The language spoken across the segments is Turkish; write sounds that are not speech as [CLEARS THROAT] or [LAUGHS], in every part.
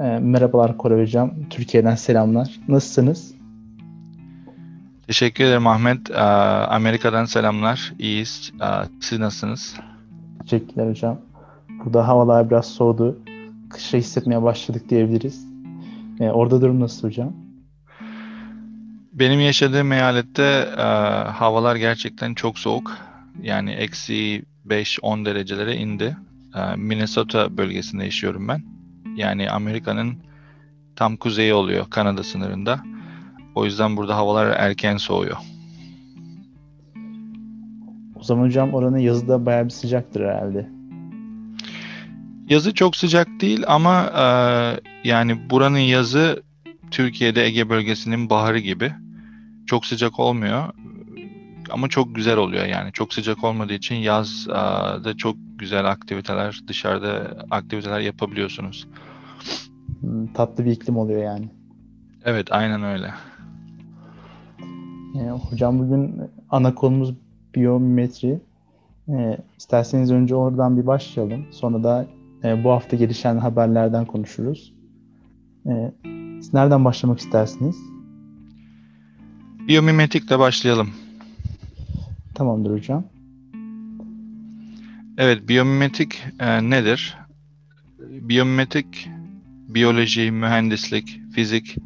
E, merhabalar Kore Hocam. Türkiye'den selamlar. Nasılsınız? Teşekkür ederim Ahmet. E, Amerika'dan selamlar. İyiyiz. E, siz nasılsınız? Teşekkürler hocam. Burada havalar biraz soğudu. Kışa hissetmeye başladık diyebiliriz. E, orada durum nasıl hocam? Benim yaşadığım eyalette e, havalar gerçekten çok soğuk. Yani eksi 5-10 derecelere indi. E, Minnesota bölgesinde yaşıyorum ben. Yani Amerika'nın tam kuzeyi oluyor Kanada sınırında. O yüzden burada havalar erken soğuyor. O zaman hocam oranın yazı da bayağı bir sıcaktır herhalde. Yazı çok sıcak değil ama e, yani buranın yazı Türkiye'de Ege bölgesinin baharı gibi. Çok sıcak olmuyor ama çok güzel oluyor yani. Çok sıcak olmadığı için yaz e, da çok güzel aktiviteler, dışarıda aktiviteler yapabiliyorsunuz. Tatlı bir iklim oluyor yani. Evet, aynen öyle. E, hocam bugün ana konumuz biyometri. E, isterseniz önce oradan bir başlayalım. Sonra da e, bu hafta gelişen haberlerden konuşuruz. E, siz nereden başlamak istersiniz? Biyomimetikle başlayalım. Tamamdır hocam. Evet, biyomimetik e, nedir? Biyomimetik, biyoloji, mühendislik, fizik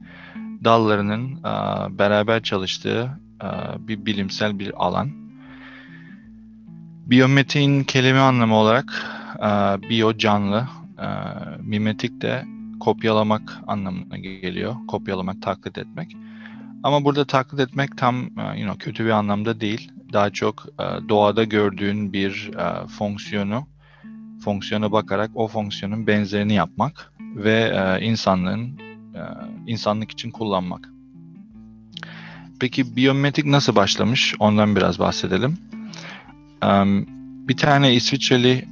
dallarının beraber çalıştığı bir bilimsel bir alan. Biyometiğin kelime anlamı olarak biyo canlı, mimetik de kopyalamak anlamına geliyor. Kopyalamak, taklit etmek. Ama burada taklit etmek tam you know, kötü bir anlamda değil. Daha çok doğada gördüğün bir fonksiyonu, fonksiyona bakarak o fonksiyonun benzerini yapmak ve e, insanlığın e, insanlık için kullanmak. Peki biyometrik nasıl başlamış? Ondan biraz bahsedelim. Um, bir tane İsviçreli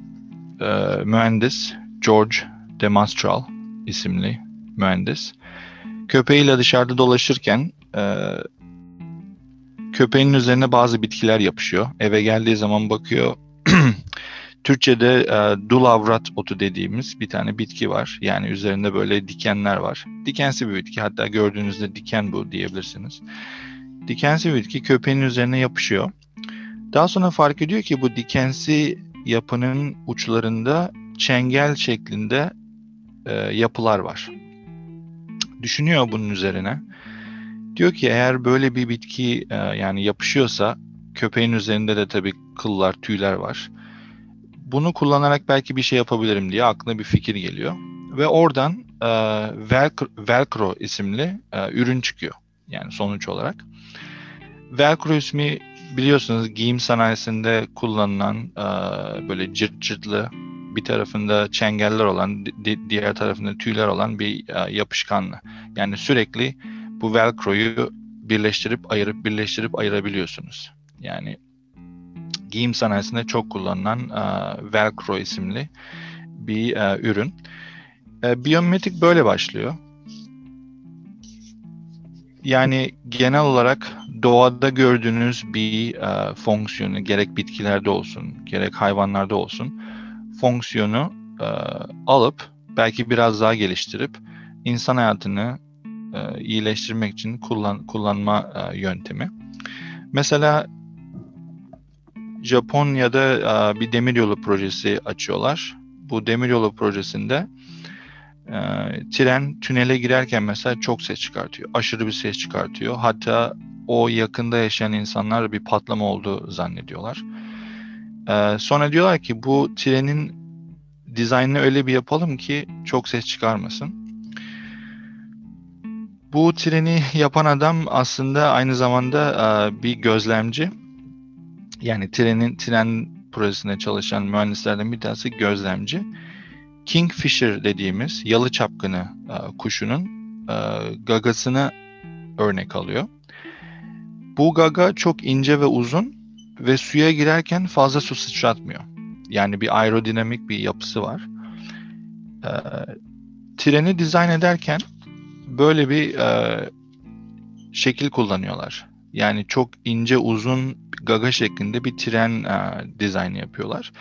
e, mühendis George Demastral isimli mühendis köpeğiyle dışarıda dolaşırken e, köpeğin üzerine bazı bitkiler yapışıyor. Eve geldiği zaman bakıyor [CLEARS THROAT] Türkçe'de e, dulavrat otu dediğimiz bir tane bitki var. Yani üzerinde böyle dikenler var. Dikensi bir bitki. Hatta gördüğünüzde diken bu diyebilirsiniz. Dikensi bitki köpeğin üzerine yapışıyor. Daha sonra fark ediyor ki bu dikensi yapının uçlarında çengel şeklinde e, yapılar var. Düşünüyor bunun üzerine. Diyor ki eğer böyle bir bitki e, yani yapışıyorsa köpeğin üzerinde de tabii kıllar, tüyler var. Bunu kullanarak belki bir şey yapabilirim diye aklına bir fikir geliyor. Ve oradan e, Velcro, Velcro isimli e, ürün çıkıyor. Yani sonuç olarak. Velcro ismi biliyorsunuz giyim sanayisinde kullanılan e, böyle cırt cırtlı bir tarafında çengeller olan di- diğer tarafında tüyler olan bir e, yapışkanlı. Yani sürekli bu velcro'yu birleştirip ayırıp birleştirip ayırabiliyorsunuz. Yani giyim sanayisinde çok kullanılan e, velcro isimli bir e, ürün. E, biyomimetik böyle başlıyor. Yani genel olarak doğada gördüğünüz bir e, fonksiyonu gerek bitkilerde olsun gerek hayvanlarda olsun fonksiyonu e, alıp belki biraz daha geliştirip insan hayatını e, iyileştirmek için kullan, kullanma e, yöntemi. Mesela Japonya'da e, bir demiryolu projesi açıyorlar. Bu demiryolu projesinde e, tren tünele girerken mesela çok ses çıkartıyor. Aşırı bir ses çıkartıyor. Hatta o yakında yaşayan insanlar bir patlama oldu zannediyorlar. Ee, sonra diyorlar ki bu trenin dizaynını öyle bir yapalım ki çok ses çıkarmasın. Bu treni yapan adam aslında aynı zamanda e, bir gözlemci. Yani trenin tren projesinde çalışan mühendislerden bir tanesi gözlemci. Kingfisher dediğimiz yalı çapkını e, kuşunun e, gagasını örnek alıyor. Bu gaga çok ince ve uzun ve suya girerken fazla su sıçratmıyor. Yani bir aerodinamik bir yapısı var. E, treni dizayn ederken böyle bir e, şekil kullanıyorlar. Yani çok ince uzun gaga şeklinde bir tren e, dizaynı yapıyorlar.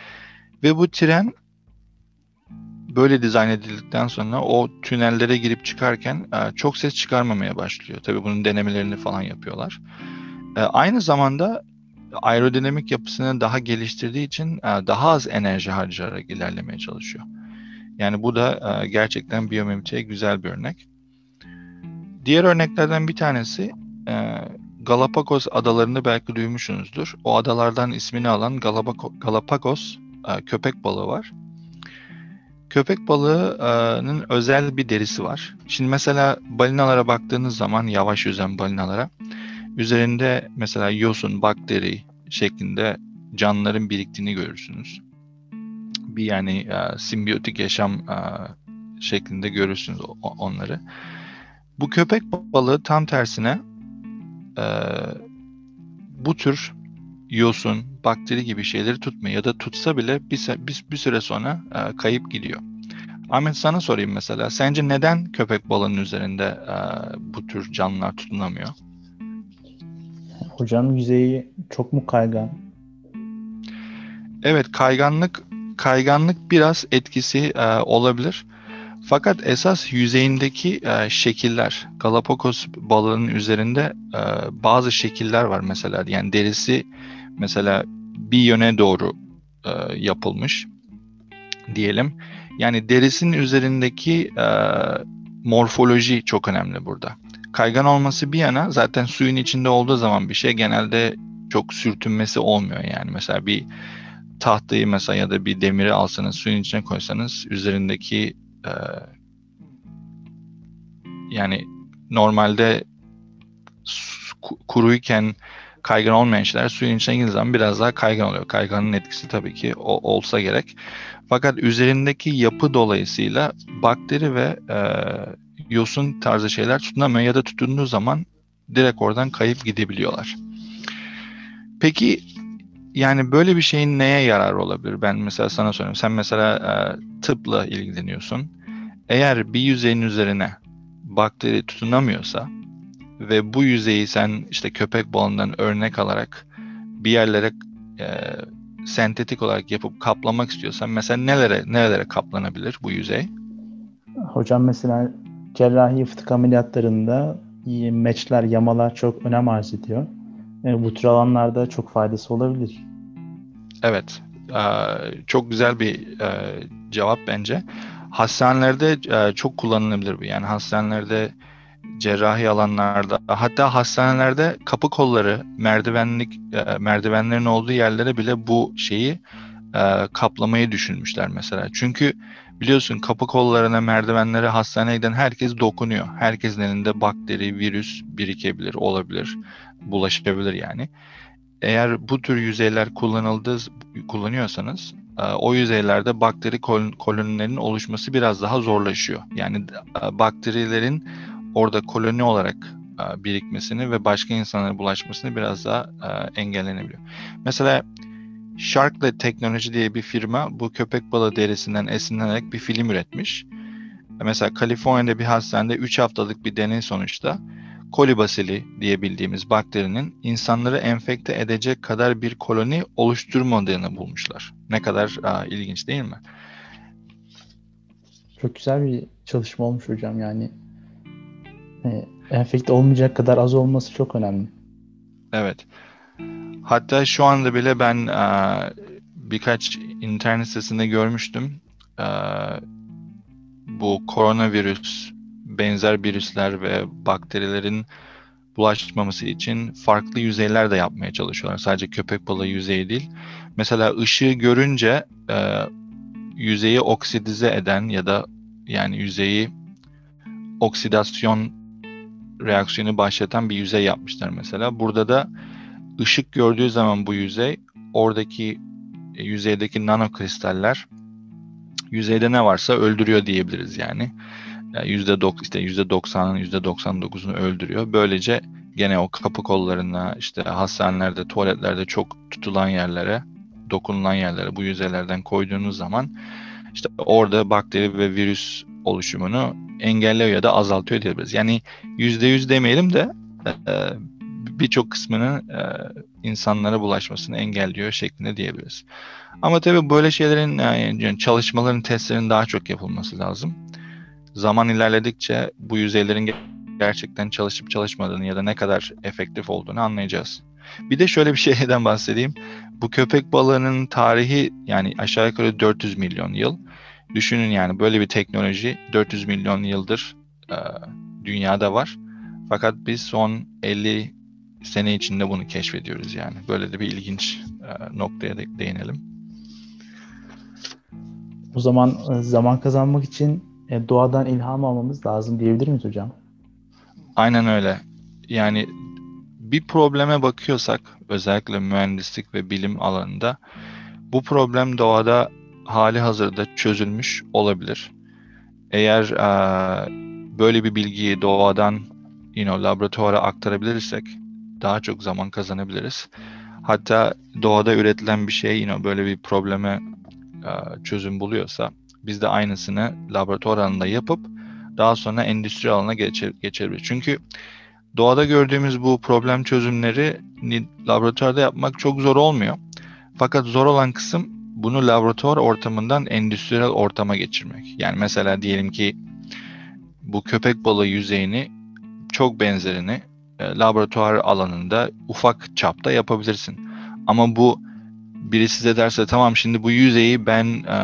Ve bu tren böyle dizayn edildikten sonra o tünellere girip çıkarken e, çok ses çıkarmamaya başlıyor. Tabii bunun denemelerini falan yapıyorlar. E, aynı zamanda aerodinamik yapısını daha geliştirdiği için e, daha az enerji harcayarak ilerlemeye çalışıyor. Yani bu da e, gerçekten biyomimetiğe güzel bir örnek. Diğer örneklerden bir tanesi e, Galapagos adalarını belki duymuşsunuzdur. O adalardan ismini alan Galapagos köpek balığı var. Köpek balığının özel bir derisi var. Şimdi mesela balinalara baktığınız zaman yavaş yüzen balinalara üzerinde mesela yosun, bakteri şeklinde canlıların biriktiğini görürsünüz. Bir yani e, simbiyotik yaşam e, şeklinde görürsünüz onları. Bu köpek balığı tam tersine e, bu tür yosun, bakteri gibi şeyleri tutmuyor ya da tutsa bile bir, bir, bir süre sonra e, kayıp gidiyor. Ahmet sana sorayım mesela. Sence neden köpek balığının üzerinde e, bu tür canlılar tutunamıyor? Hocam yüzeyi çok mu kaygan? Evet kayganlık kayganlık biraz etkisi e, olabilir. Fakat esas yüzeyindeki e, şekiller, Galapagos balığının üzerinde e, bazı şekiller var mesela. Yani derisi mesela bir yöne doğru e, yapılmış diyelim. Yani derisinin üzerindeki e, morfoloji çok önemli burada. Kaygan olması bir yana zaten suyun içinde olduğu zaman bir şey genelde çok sürtünmesi olmuyor yani. Mesela bir tahtayı mesela ya da bir demiri alsanız suyun içine koysanız üzerindeki e, yani normalde kuruyken kaygan olmayan şeyler suyun içine girdiği zaman biraz daha kaygan oluyor. Kayganın etkisi tabii ki o, olsa gerek. Fakat üzerindeki yapı dolayısıyla bakteri ve e, yosun tarzı şeyler tutunamıyor ya da tutunduğu zaman direkt oradan kayıp gidebiliyorlar. Peki yani böyle bir şeyin neye yarar olabilir? Ben mesela sana soruyorum. Sen mesela e, tıpla ilgileniyorsun. Eğer bir yüzeyin üzerine bakteri tutunamıyorsa ve bu yüzeyi sen işte köpek balığından örnek alarak bir yerlere e, sentetik olarak yapıp kaplamak istiyorsan mesela nelere nelere kaplanabilir bu yüzey? Hocam mesela cerrahi fıtık ameliyatlarında meçler, yamalar çok önem arz ediyor. E, bu tür alanlarda çok faydası olabilir. Evet. E, çok güzel bir e, cevap bence. Hastanelerde e, çok kullanılabilir bu. Yani hastanelerde cerrahi alanlarda hatta hastanelerde kapı kolları merdivenlik e, merdivenlerin olduğu yerlere bile bu şeyi kaplamayı düşünmüşler mesela. Çünkü biliyorsun kapı kollarına merdivenlere hastaneye giden herkes dokunuyor. Herkesin elinde bakteri, virüs birikebilir, olabilir, bulaşabilir yani. Eğer bu tür yüzeyler kullanıldığı kullanıyorsanız e, o yüzeylerde bakteri kolonilerinin oluşması biraz daha zorlaşıyor. Yani e, bakterilerin orada koloni olarak e, birikmesini ve başka insanlara bulaşmasını biraz daha engellenebiliyor. Mesela Sharklet Teknoloji diye bir firma bu köpek balığı derisinden esinlenerek bir film üretmiş. Mesela Kaliforniya'da bir hastanede 3 haftalık bir deney sonuçta kolibasili diye bildiğimiz bakterinin insanları enfekte edecek kadar bir koloni oluşturmadığını bulmuşlar. Ne kadar aa, ilginç değil mi? Çok güzel bir çalışma olmuş hocam yani. E, enfekte olmayacak kadar az olması çok önemli. Evet. Hatta şu anda bile ben aa, birkaç internet sitesinde görmüştüm. Aa, bu koronavirüs benzer virüsler ve bakterilerin bulaşmaması için farklı yüzeyler de yapmaya çalışıyorlar. Sadece köpek balığı yüzeyi değil. Mesela ışığı görünce e, yüzeyi oksidize eden ya da yani yüzeyi oksidasyon reaksiyonu başlatan bir yüzey yapmışlar mesela. Burada da ışık gördüğü zaman bu yüzey oradaki e, yüzeydeki nanokristaller yüzeyde ne varsa öldürüyor diyebiliriz yani. Yüzde dok işte yüzde doksanın yüzde doksan dokuzunu öldürüyor. Böylece gene o kapı kollarına işte hastanelerde, tuvaletlerde çok tutulan yerlere, dokunulan yerlere bu yüzeylerden koyduğunuz zaman işte orada bakteri ve virüs oluşumunu engelliyor ya da azaltıyor diyebiliriz. Yani yüzde yüz demeyelim de e, birçok kısmını e, insanlara bulaşmasını engelliyor şeklinde diyebiliriz. Ama tabii böyle şeylerin yani çalışmaların, testlerin daha çok yapılması lazım. Zaman ilerledikçe bu yüzeylerin gerçekten çalışıp çalışmadığını ya da ne kadar efektif olduğunu anlayacağız. Bir de şöyle bir [LAUGHS] şeyden bahsedeyim. Bu köpek balığının tarihi yani aşağı yukarı 400 milyon yıl. Düşünün yani böyle bir teknoloji 400 milyon yıldır e, dünyada var. Fakat biz son 50 sene içinde bunu keşfediyoruz yani. Böyle de bir ilginç e, noktaya de değinelim. O zaman e, zaman kazanmak için e, doğadan ilham almamız lazım diyebilir miyiz hocam? Aynen öyle. Yani bir probleme bakıyorsak özellikle mühendislik ve bilim alanında bu problem doğada hali hazırda çözülmüş olabilir. Eğer e, böyle bir bilgiyi doğadan you know, laboratuvara aktarabilirsek daha çok zaman kazanabiliriz. Hatta doğada üretilen bir şey you know, böyle bir probleme e, çözüm buluyorsa biz de aynısını laboratuvar alanında yapıp daha sonra endüstri alanına geçer, geçebiliriz. Çünkü doğada gördüğümüz bu problem çözümleri laboratuvarda yapmak çok zor olmuyor. Fakat zor olan kısım bunu laboratuvar ortamından endüstriyel ortama geçirmek. Yani mesela diyelim ki bu köpek balığı yüzeyini çok benzerini e, laboratuvar alanında ufak çapta yapabilirsin. Ama bu biri size derse tamam şimdi bu yüzeyi ben e,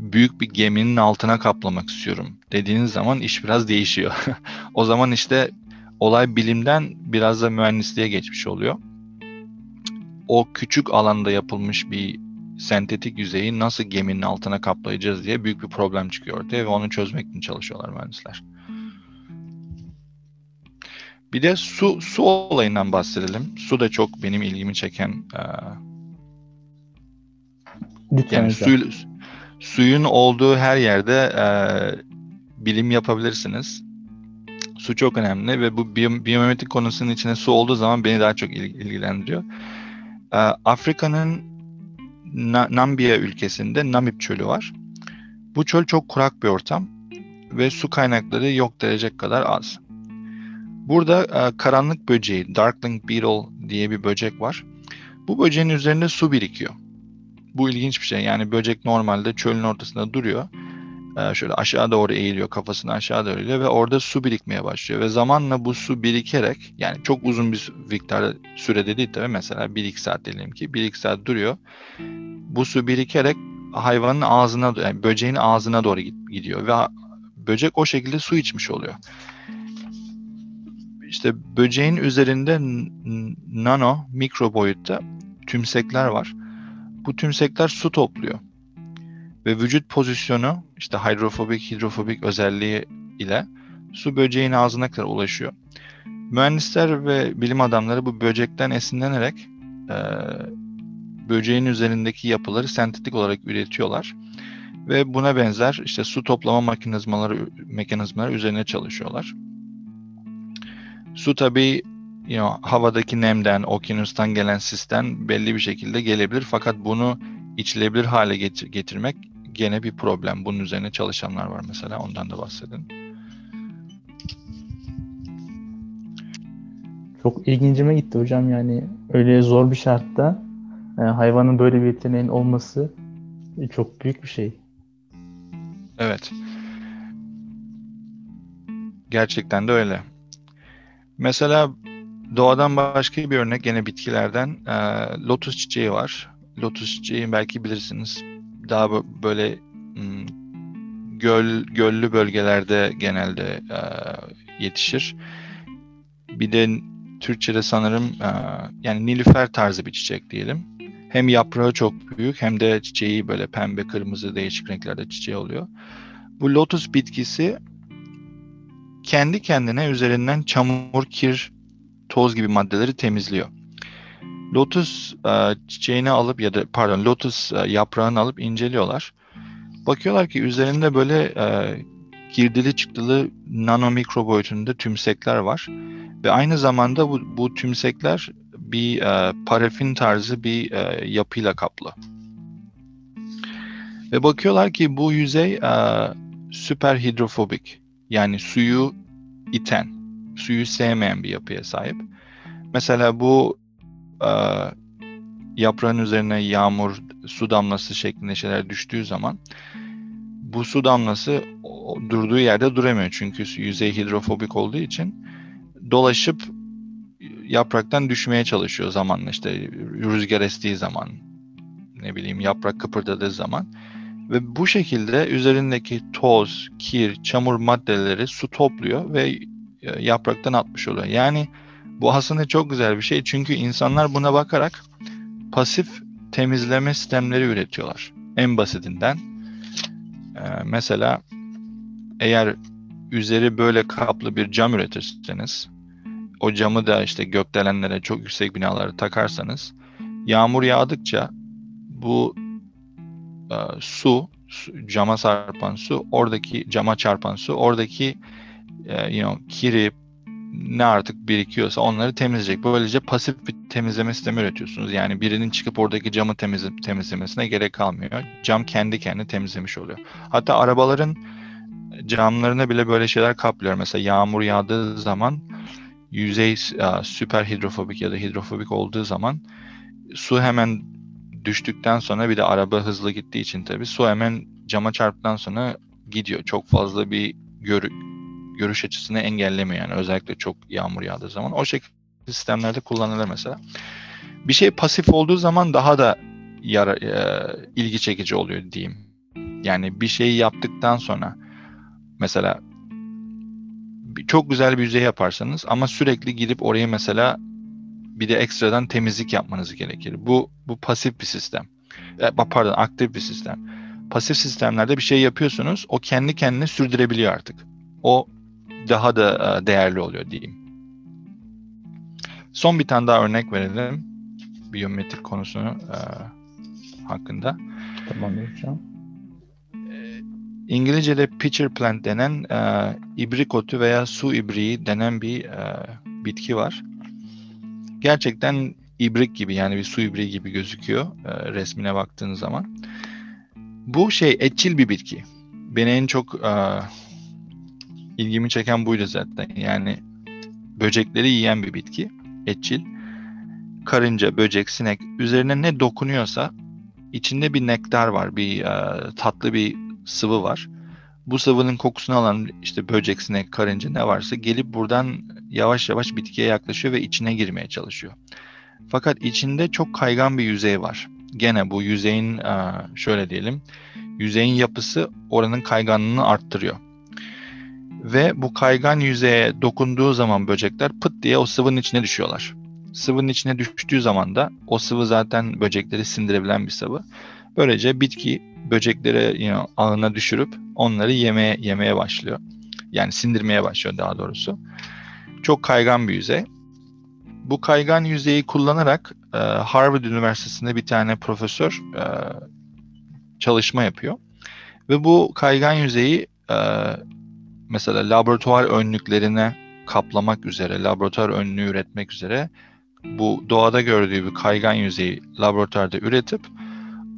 büyük bir geminin altına kaplamak istiyorum dediğiniz zaman iş biraz değişiyor. [LAUGHS] o zaman işte olay bilimden biraz da mühendisliğe geçmiş oluyor. O küçük alanda yapılmış bir sentetik yüzeyi nasıl geminin altına kaplayacağız diye büyük bir problem çıkıyor ortaya ve onu çözmek için çalışıyorlar mühendisler. Bir de su su olayından bahsedelim. Su da çok benim ilgimi çeken Lütfen yani su, suyun olduğu her yerde e, bilim yapabilirsiniz. Su çok önemli ve bu biyometrik konusunun içine su olduğu zaman beni daha çok ilgilendiriyor. E, Afrika'nın Na Namibia ülkesinde Namib çölü var. Bu çöl çok kurak bir ortam ve su kaynakları yok derecek kadar az. Burada e, karanlık böceği, Darkling Beetle diye bir böcek var. Bu böceğin üzerinde su birikiyor. Bu ilginç bir şey. Yani böcek normalde çölün ortasında duruyor. Ee, şöyle aşağı doğru eğiliyor, kafasını aşağı doğru eğiliyor ve orada su birikmeye başlıyor. Ve zamanla bu su birikerek yani çok uzun bir miktar sürede değil tabii mesela 1-2 saat diyelim ki 1-2 saat duruyor. Bu su birikerek hayvanın ağzına, yani böceğin ağzına doğru gidiyor ve böcek o şekilde su içmiş oluyor. İşte böceğin üzerinde nano, mikro boyutta tümsekler var bu tümsekler su topluyor. Ve vücut pozisyonu işte hidrofobik hidrofobik özelliği ile su böceğin ağzına kadar ulaşıyor. Mühendisler ve bilim adamları bu böcekten esinlenerek e, böceğin üzerindeki yapıları sentetik olarak üretiyorlar. Ve buna benzer işte su toplama mekanizmaları mekanizmaları üzerine çalışıyorlar. Su tabii you know, havadaki nemden, okyanustan gelen sisten belli bir şekilde gelebilir. Fakat bunu içilebilir hale getirmek gene bir problem. Bunun üzerine çalışanlar var mesela. Ondan da bahsedin. Çok ilgincime gitti hocam yani öyle zor bir şartta yani e, hayvanın böyle bir yeteneğin olması çok büyük bir şey. Evet. Gerçekten de öyle. Mesela Doğadan başka bir örnek gene bitkilerden e, lotus çiçeği var. Lotus çiçeği belki bilirsiniz. Daha böyle hmm, göl göllü bölgelerde genelde e, yetişir. Bir de Türkçe'de sanırım e, yani nilüfer tarzı bir çiçek diyelim. Hem yaprağı çok büyük hem de çiçeği böyle pembe, kırmızı değişik renklerde çiçeği oluyor. Bu lotus bitkisi kendi kendine üzerinden çamur, kir toz gibi maddeleri temizliyor. Lotus e, çiçeğini alıp ya da pardon lotus e, yaprağını alıp inceliyorlar. Bakıyorlar ki üzerinde böyle e, girdili çıktılı nanomikro boyutunda tümsekler var. Ve aynı zamanda bu, bu tümsekler bir parafin tarzı bir yapıyla kaplı. Ve bakıyorlar ki bu yüzey süper hidrofobik. Yani suyu iten suyu sevmeyen bir yapıya sahip. Mesela bu e, yaprağın üzerine yağmur, su damlası şeklinde şeyler düştüğü zaman bu su damlası durduğu yerde duramıyor. Çünkü yüzey hidrofobik olduğu için dolaşıp yapraktan düşmeye çalışıyor zamanla işte rüzgar estiği zaman ne bileyim yaprak kıpırdadığı zaman ve bu şekilde üzerindeki toz, kir, çamur maddeleri su topluyor ve yapraktan atmış oluyor. Yani bu aslında çok güzel bir şey çünkü insanlar buna bakarak pasif temizleme sistemleri üretiyorlar. En basitinden e, mesela eğer üzeri böyle kaplı bir cam üretirseniz o camı da işte gökdelenlere çok yüksek binalara takarsanız yağmur yağdıkça bu e, su, su cama çarpan su oradaki cama çarpan su oradaki e, you know, kiri ne artık birikiyorsa onları temizleyecek. Böylece pasif bir temizleme sistemi üretiyorsunuz. Yani birinin çıkıp oradaki camı temizle, temizlemesine gerek kalmıyor. Cam kendi kendini temizlemiş oluyor. Hatta arabaların camlarına bile böyle şeyler kaplıyor. Mesela yağmur yağdığı zaman yüzey süper hidrofobik ya da hidrofobik olduğu zaman su hemen düştükten sonra bir de araba hızlı gittiği için tabii su hemen cama çarptıktan sonra gidiyor. Çok fazla bir gör, görüş açısını engellemiyor yani özellikle çok yağmur yağdığı zaman. O şekilde sistemlerde kullanılır mesela. Bir şey pasif olduğu zaman daha da yara, e, ilgi çekici oluyor diyeyim. Yani bir şeyi yaptıktan sonra mesela çok güzel bir yüzey yaparsanız ama sürekli gidip orayı mesela bir de ekstradan temizlik yapmanız gerekir. Bu bu pasif bir sistem. E, pardon, aktif bir sistem. Pasif sistemlerde bir şey yapıyorsunuz, o kendi kendine sürdürebiliyor artık. O daha da e, değerli oluyor diyeyim. Son bir tane daha örnek verelim biyometrik konusunu e, hakkında. Tamam hocam. İngilizce'de pitcher plant denen e, ibrik otu veya su ibriği denen bir e, bitki var. Gerçekten ibrik gibi yani bir su ibriği gibi gözüküyor e, resmine baktığınız zaman. Bu şey etçil bir bitki. Beni en çok e, ilgimi çeken buydu zaten. Yani böcekleri yiyen bir bitki. Etçil. Karınca, böcek, sinek üzerine ne dokunuyorsa içinde bir nektar var. Bir e, tatlı bir sıvı var. Bu sıvının kokusunu alan işte böcek, sinek, karınca ne varsa gelip buradan yavaş yavaş bitkiye yaklaşıyor ve içine girmeye çalışıyor. Fakat içinde çok kaygan bir yüzey var. Gene bu yüzeyin şöyle diyelim, yüzeyin yapısı oranın kayganlığını arttırıyor. Ve bu kaygan yüzeye dokunduğu zaman böcekler pıt diye o sıvının içine düşüyorlar. Sıvının içine düştüğü zaman da o sıvı zaten böcekleri sindirebilen bir sıvı. Böylece bitki böcekleri you know, ağına düşürüp onları yemeye yemeye başlıyor. Yani sindirmeye başlıyor daha doğrusu. Çok kaygan bir yüzey. Bu kaygan yüzeyi kullanarak e, Harvard Üniversitesi'nde bir tane profesör e, çalışma yapıyor. Ve bu kaygan yüzeyi e, mesela laboratuvar önlüklerine kaplamak üzere, laboratuvar önlüğü üretmek üzere bu doğada gördüğü bir kaygan yüzeyi laboratuvarda üretip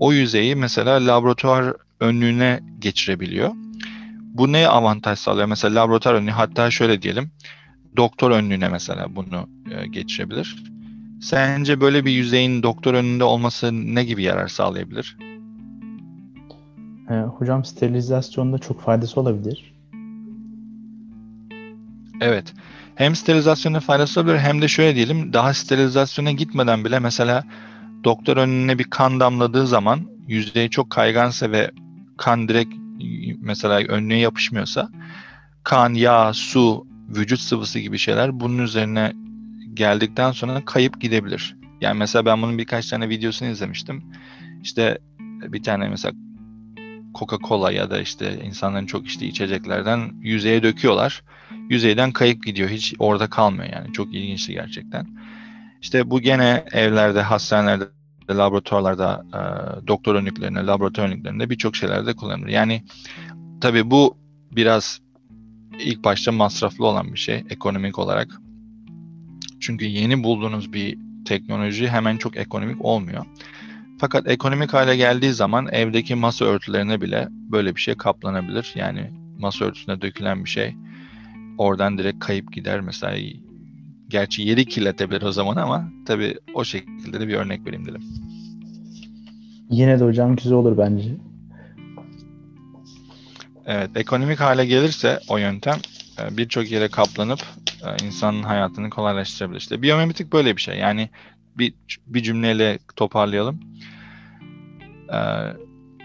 o yüzeyi mesela laboratuvar önlüğüne geçirebiliyor. Bu ne avantaj sağlıyor? Mesela laboratuvar önlüğü hatta şöyle diyelim doktor önlüğüne mesela bunu e, geçirebilir. Sence böyle bir yüzeyin doktor önünde olması ne gibi yarar sağlayabilir? E, hocam sterilizasyonda çok faydası olabilir. Evet. Hem sterilizasyonda faydası olabilir hem de şöyle diyelim daha sterilizasyona gitmeden bile mesela doktor önüne bir kan damladığı zaman yüzey çok kaygansa ve kan direkt mesela önlüğe yapışmıyorsa kan, yağ, su, vücut sıvısı gibi şeyler bunun üzerine geldikten sonra kayıp gidebilir. Yani mesela ben bunun birkaç tane videosunu izlemiştim. İşte bir tane mesela Coca-Cola ya da işte insanların çok içtiği içeceklerden yüzeye döküyorlar. Yüzeyden kayıp gidiyor. Hiç orada kalmıyor yani. Çok ilginçti gerçekten. İşte bu gene evlerde, hastanelerde, laboratuvarlarda, e, doktor önlüklerinde, laboratuvar önlüklerinde birçok şeylerde kullanılır. Yani tabii bu biraz ilk başta masraflı olan bir şey ekonomik olarak. Çünkü yeni bulduğunuz bir teknoloji hemen çok ekonomik olmuyor. Fakat ekonomik hale geldiği zaman evdeki masa örtülerine bile böyle bir şey kaplanabilir. Yani masa örtüsüne dökülen bir şey oradan direkt kayıp gider. Mesela Gerçi yeri kirletebilir o zaman ama tabii o şekilde de bir örnek vereyim dedim. Yine de hocam güzel olur bence. Evet, ekonomik hale gelirse o yöntem e, birçok yere kaplanıp e, insanın hayatını kolaylaştırabilir. İşte biyomimetik böyle bir şey. Yani bir, bir cümleyle toparlayalım. E,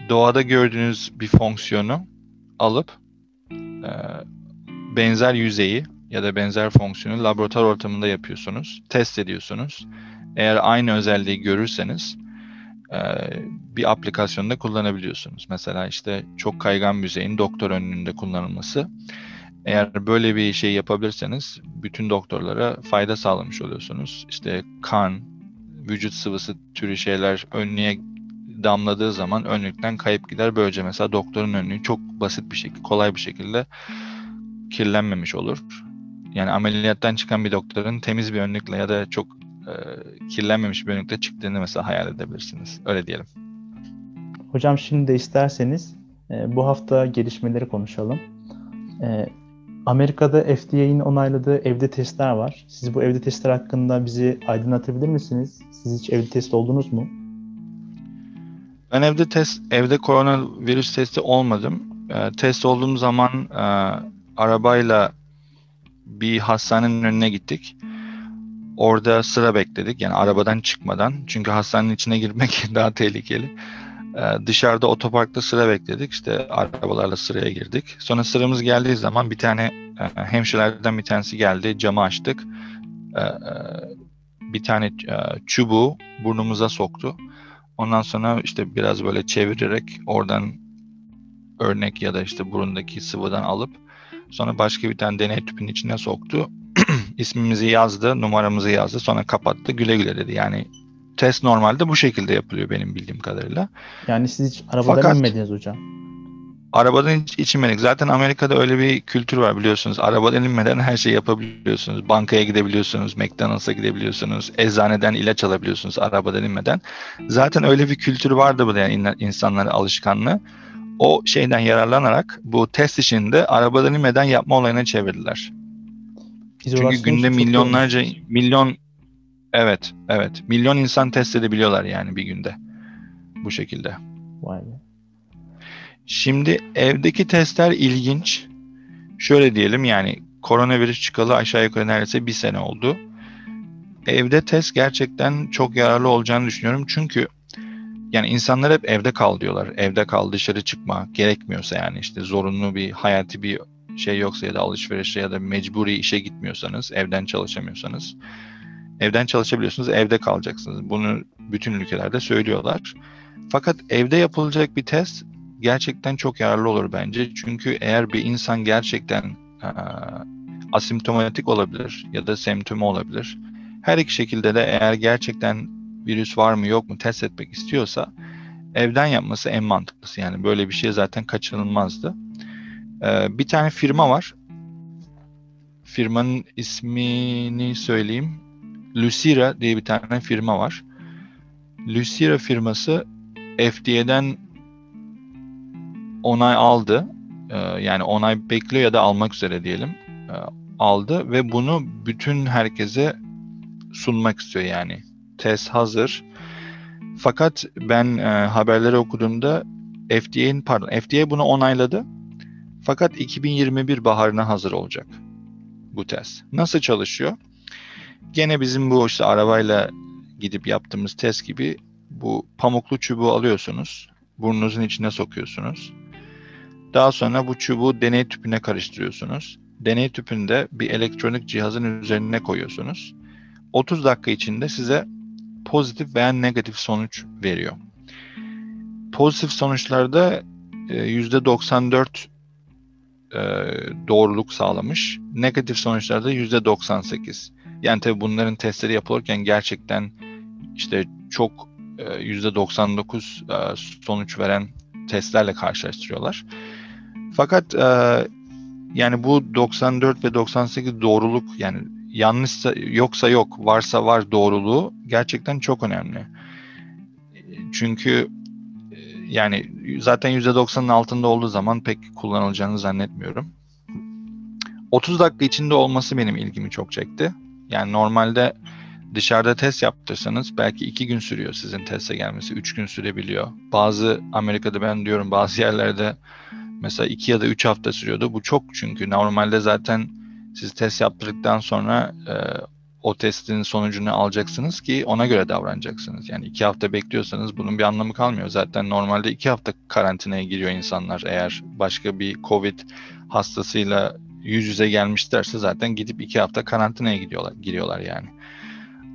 doğada gördüğünüz bir fonksiyonu alıp benzer yüzeyi ya da benzer fonksiyonu laboratuvar ortamında yapıyorsunuz. Test ediyorsunuz. Eğer aynı özelliği görürseniz bir aplikasyonda kullanabiliyorsunuz. Mesela işte çok kaygan yüzeyin doktor önünde kullanılması. Eğer böyle bir şey yapabilirseniz bütün doktorlara fayda sağlamış oluyorsunuz. İşte kan, vücut sıvısı türü şeyler önlüğe damladığı zaman önlükten kayıp gider. Böylece mesela doktorun önlüğü çok basit bir şekilde, kolay bir şekilde kirlenmemiş olur. Yani ameliyattan çıkan bir doktorun temiz bir önlükle ya da çok e, kirlenmemiş bir önlükle çıktığını mesela hayal edebilirsiniz. Öyle diyelim. Hocam şimdi de isterseniz e, bu hafta gelişmeleri konuşalım. E, Amerika'da FDA'nin onayladığı evde testler var. Siz bu evde testler hakkında bizi aydınlatabilir misiniz? Siz hiç evde test oldunuz mu? Ben evde test, evde koronavirüs testi olmadım. E, test olduğum zaman e, arabayla bir hastanenin önüne gittik. Orada sıra bekledik. Yani arabadan çıkmadan. Çünkü hastanenin içine girmek [LAUGHS] daha tehlikeli. Ee, dışarıda otoparkta sıra bekledik. İşte arabalarla sıraya girdik. Sonra sıramız geldiği zaman bir tane e, hemşirelerden bir tanesi geldi. Camı açtık. Ee, e, bir tane e, çubuğu burnumuza soktu. Ondan sonra işte biraz böyle çevirerek oradan örnek ya da işte burundaki sıvıdan alıp sonra başka bir tane deney tüpünün içine soktu. [CLEARS THROAT] İsmimizi yazdı, numaramızı yazdı, sonra kapattı. Güle güle dedi. Yani test normalde bu şekilde yapılıyor benim bildiğim kadarıyla. Yani siz hiç arabadan Fakat, inmediniz hocam. Arabadan hiç, hiç inmedik. Zaten Amerika'da öyle bir kültür var biliyorsunuz. Arabadan inmeden her şeyi yapabiliyorsunuz. Bankaya gidebiliyorsunuz, McDonald's'a gidebiliyorsunuz, eczaneden ilaç alabiliyorsunuz arabadan inmeden. Zaten öyle bir kültür vardı bu yani insanların alışkanlığı. O şeyden yararlanarak bu test işini de arabadan inmeden yapma olayına çevirdiler. Çünkü günde milyonlarca milyon Evet, evet. Milyon insan test edebiliyorlar yani bir günde. Bu şekilde. Vay be. Şimdi evdeki testler ilginç. Şöyle diyelim yani koronavirüs çıkalı aşağı yukarı neredeyse bir sene oldu. Evde test gerçekten çok yararlı olacağını düşünüyorum. Çünkü yani insanlar hep evde kal diyorlar. Evde kal, dışarı çıkma gerekmiyorsa yani işte zorunlu bir hayati bir şey yoksa ya da alışverişe ya da mecburi işe gitmiyorsanız, evden çalışamıyorsanız Evden çalışabiliyorsunuz, evde kalacaksınız. Bunu bütün ülkelerde söylüyorlar. Fakat evde yapılacak bir test gerçekten çok yararlı olur bence. Çünkü eğer bir insan gerçekten e, asimptomatik olabilir ya da semptomu olabilir. Her iki şekilde de eğer gerçekten virüs var mı yok mu test etmek istiyorsa evden yapması en mantıklısı. Yani böyle bir şey zaten kaçınılmazdı. Ee, bir tane firma var. Firmanın ismini söyleyeyim. Lucira diye bir tane firma var. Lucira firması FDA'den onay aldı. Ee, yani onay bekliyor ya da almak üzere diyelim. Ee, aldı ve bunu bütün herkese sunmak istiyor yani. Test hazır. Fakat ben e, haberleri okuduğumda FDA'nin pardon FDA bunu onayladı. Fakat 2021 baharına hazır olacak bu test. Nasıl çalışıyor? Gene bizim bu işte arabayla gidip yaptığımız test gibi bu pamuklu çubuğu alıyorsunuz. Burnunuzun içine sokuyorsunuz. Daha sonra bu çubuğu deney tüpüne karıştırıyorsunuz. Deney tüpünde bir elektronik cihazın üzerine koyuyorsunuz. 30 dakika içinde size pozitif veya negatif sonuç veriyor. Pozitif sonuçlarda %94 e, doğruluk sağlamış. Negatif sonuçlarda %98. Yani tabii bunların testleri yapılırken gerçekten işte çok %99 e, e, sonuç veren testlerle karşılaştırıyorlar. Fakat e, yani bu 94 ve 98 doğruluk yani yanlışsa yoksa yok, varsa var doğruluğu gerçekten çok önemli. Çünkü yani zaten %90'ın altında olduğu zaman pek kullanılacağını zannetmiyorum. 30 dakika içinde olması benim ilgimi çok çekti. Yani normalde dışarıda test yaptırsanız belki iki gün sürüyor sizin teste gelmesi. Üç gün sürebiliyor. Bazı Amerika'da ben diyorum bazı yerlerde mesela iki ya da üç hafta sürüyordu. Bu çok çünkü normalde zaten siz test yaptırdıktan sonra e, o testin sonucunu alacaksınız ki ona göre davranacaksınız. Yani iki hafta bekliyorsanız bunun bir anlamı kalmıyor. Zaten normalde iki hafta karantinaya giriyor insanlar. Eğer başka bir COVID hastasıyla yüz yüze gelmişlerse zaten gidip iki hafta karantinaya gidiyorlar, giriyorlar yani.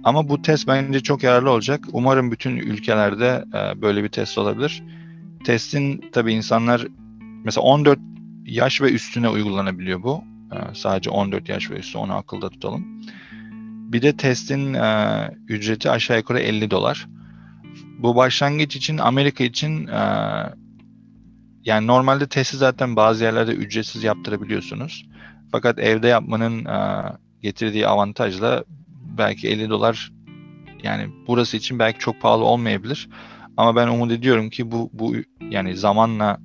Ama bu test bence çok yararlı olacak. Umarım bütün ülkelerde e, böyle bir test olabilir. Testin tabii insanlar mesela 14 yaş ve üstüne uygulanabiliyor bu. E, sadece 14 yaş ve üstü onu akılda tutalım. Bir de testin e, ücreti aşağı yukarı 50 dolar. Bu başlangıç için Amerika için e, yani normalde testi zaten bazı yerlerde ücretsiz yaptırabiliyorsunuz. Fakat evde yapmanın e, getirdiği avantajla belki 50 dolar yani burası için belki çok pahalı olmayabilir. Ama ben umut ediyorum ki bu bu yani zamanla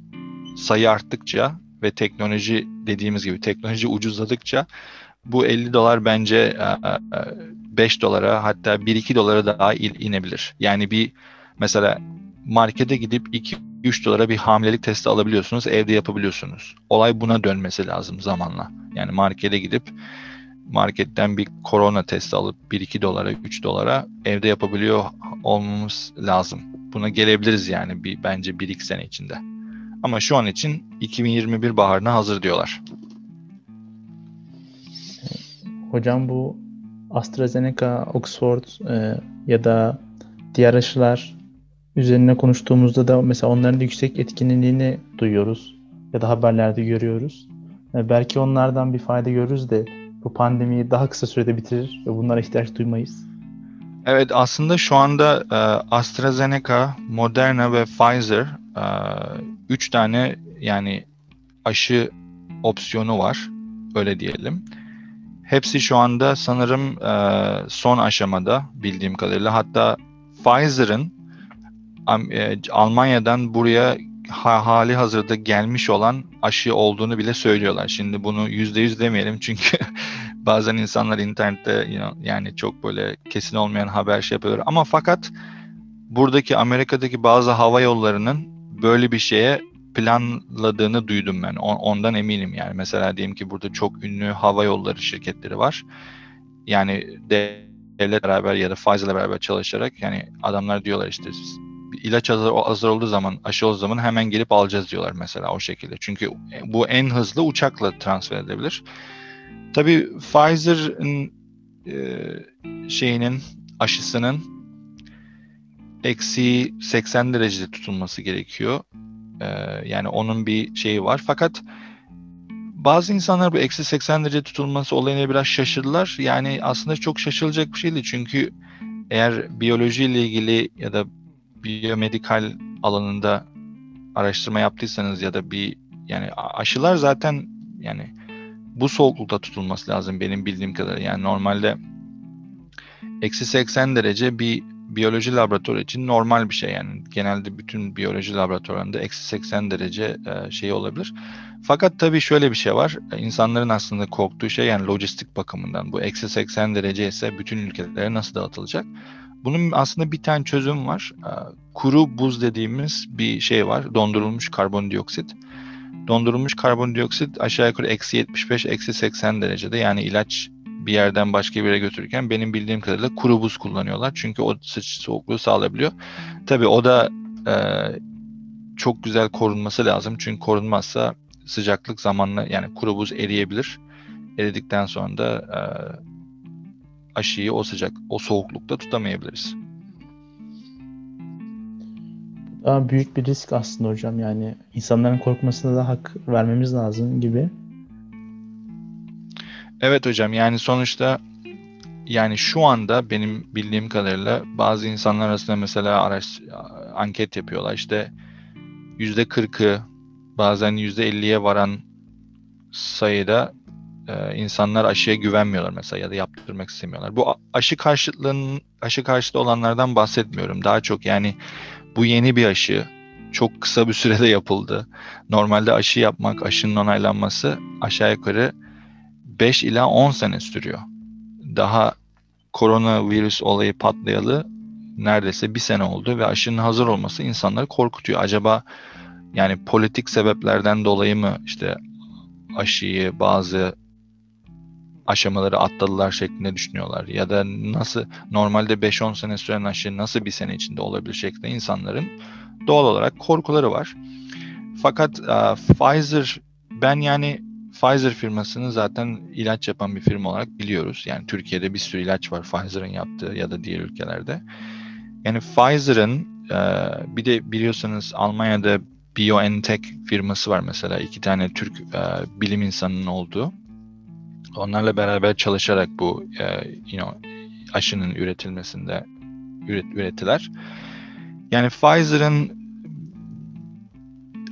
sayı arttıkça ve teknoloji dediğimiz gibi teknoloji ucuzladıkça bu 50 dolar bence 5 e, e, dolara hatta 1-2 dolara daha inebilir. Yani bir mesela markete gidip 2-3 dolara bir hamilelik testi alabiliyorsunuz, evde yapabiliyorsunuz. Olay buna dönmesi lazım zamanla. Yani markete gidip marketten bir korona testi alıp 1-2 dolara, 3 dolara evde yapabiliyor olmamız lazım. Buna gelebiliriz yani bir bence 1-2 sene içinde. Ama şu an için 2021 baharına hazır diyorlar. Hocam bu AstraZeneca, Oxford e, ya da diğer aşılar üzerine konuştuğumuzda da mesela onların yüksek etkinliğini duyuyoruz ya da haberlerde görüyoruz. E, belki onlardan bir fayda görürüz de bu pandemiyi daha kısa sürede bitirir ve bunlara ihtiyaç duymayız. Evet aslında şu anda e, AstraZeneca, Moderna ve Pfizer e, üç tane yani aşı opsiyonu var öyle diyelim. Hepsi şu anda sanırım e, son aşamada bildiğim kadarıyla. Hatta Pfizer'ın e, Almanya'dan buraya ha, hali hazırda gelmiş olan aşı olduğunu bile söylüyorlar. Şimdi bunu yüzde yüz demeyelim çünkü [LAUGHS] bazen insanlar internette yani çok böyle kesin olmayan haber şey yapıyorlar. Ama fakat buradaki Amerika'daki bazı hava yollarının böyle bir şeye planladığını duydum ben. Ondan eminim yani. Mesela diyelim ki burada çok ünlü hava yolları şirketleri var. Yani devlet beraber ya da Pfizer'la beraber çalışarak yani adamlar diyorlar işte ilaç hazır, hazır olduğu zaman, aşı olduğu zaman hemen gelip alacağız diyorlar mesela o şekilde. Çünkü bu en hızlı uçakla transfer edilebilir. Tabii Pfizer'ın e, şeyinin aşısının eksi 80 derecede tutulması gerekiyor. Ee, yani onun bir şeyi var. Fakat bazı insanlar bu eksi 80 derece tutulması olayına biraz şaşırdılar. Yani aslında çok şaşılacak bir şey değil. Çünkü eğer biyolojiyle ilgili ya da biyomedikal alanında araştırma yaptıysanız ya da bir yani aşılar zaten yani bu soğuklukta tutulması lazım benim bildiğim kadarıyla. Yani normalde eksi 80 derece bir biyoloji laboratuvarı için normal bir şey yani genelde bütün biyoloji laboratuvarlarında eksi 80 derece e, şey olabilir. Fakat tabii şöyle bir şey var. İnsanların aslında korktuğu şey yani lojistik bakımından bu eksi 80 derece ise bütün ülkelere nasıl dağıtılacak? Bunun aslında bir tane çözüm var. E, kuru buz dediğimiz bir şey var. Dondurulmuş karbondioksit. Dondurulmuş karbondioksit aşağı yukarı eksi 75, eksi 80 derecede yani ilaç bir yerden başka bir yere götürürken benim bildiğim kadarıyla kuru buz kullanıyorlar. Çünkü o sıç soğukluğu sağlayabiliyor. Tabii o da e, çok güzel korunması lazım. Çünkü korunmazsa sıcaklık zamanla yani kuru buz eriyebilir. Eridikten sonra da e, aşıyı o sıcak, o soğuklukta tutamayabiliriz. Daha büyük bir risk aslında hocam yani insanların korkmasına da hak vermemiz lazım gibi. Evet hocam yani sonuçta yani şu anda benim bildiğim kadarıyla bazı insanlar arasında mesela araç anket yapıyorlar işte yüzde kırkı bazen yüzde elliye varan sayıda e, insanlar aşıya güvenmiyorlar mesela ya da yaptırmak istemiyorlar. Bu aşı karşıtlığının aşı karşıtı olanlardan bahsetmiyorum. Daha çok yani bu yeni bir aşı çok kısa bir [LAUGHS] sürede yapıldı. Normalde aşı yapmak, aşının onaylanması aşağı yukarı 5 ila 10 sene sürüyor. daha koronavirüs olayı patlayalı neredeyse bir sene oldu ve aşının hazır olması insanları korkutuyor. Acaba yani politik sebeplerden dolayı mı işte aşıyı bazı aşamaları atladılar şeklinde düşünüyorlar. Ya da nasıl normalde 5-10 sene süren aşı nasıl bir sene içinde olabilir şeklinde insanların doğal olarak korkuları var. Fakat uh, Pfizer ben yani Pfizer firmasını zaten ilaç yapan bir firma olarak biliyoruz. Yani Türkiye'de bir sürü ilaç var Pfizer'ın yaptığı ya da diğer ülkelerde. Yani Pfizer'ın e, bir de biliyorsanız Almanya'da BioNTech firması var mesela. iki tane Türk e, bilim insanının olduğu. Onlarla beraber çalışarak bu e, you know, aşının üretilmesinde üret, ürettiler. Yani Pfizer'ın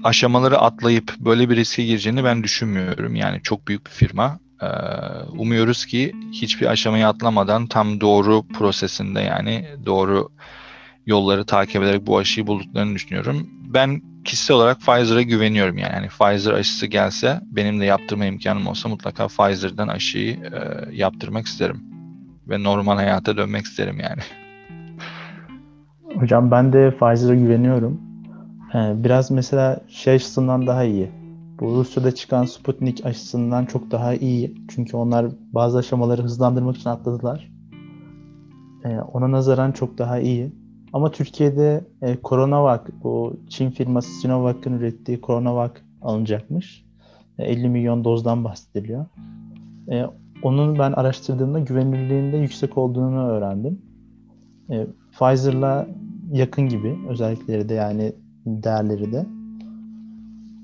aşamaları atlayıp böyle bir riske gireceğini ben düşünmüyorum. Yani çok büyük bir firma. Ee, umuyoruz ki hiçbir aşamayı atlamadan tam doğru prosesinde yani doğru yolları takip ederek bu aşıyı bulduklarını düşünüyorum. Ben kişisel olarak Pfizer'a güveniyorum yani. yani Pfizer aşısı gelse benim de yaptırma imkanım olsa mutlaka Pfizer'dan aşıyı e, yaptırmak isterim. Ve normal hayata dönmek isterim yani. Hocam ben de Pfizer'a güveniyorum. Biraz mesela şey açısından daha iyi. Bu Rusya'da çıkan Sputnik aşısından çok daha iyi. Çünkü onlar bazı aşamaları hızlandırmak için atladılar. Ona nazaran çok daha iyi. Ama Türkiye'de e, Coronavac, bu Çin firması Sinovac'ın ürettiği Coronavac alınacakmış. E, 50 milyon dozdan bahsediliyor. E, onun ben araştırdığımda güvenilirliğinde yüksek olduğunu öğrendim. E, Pfizer'la yakın gibi özellikleri de yani değerleri de.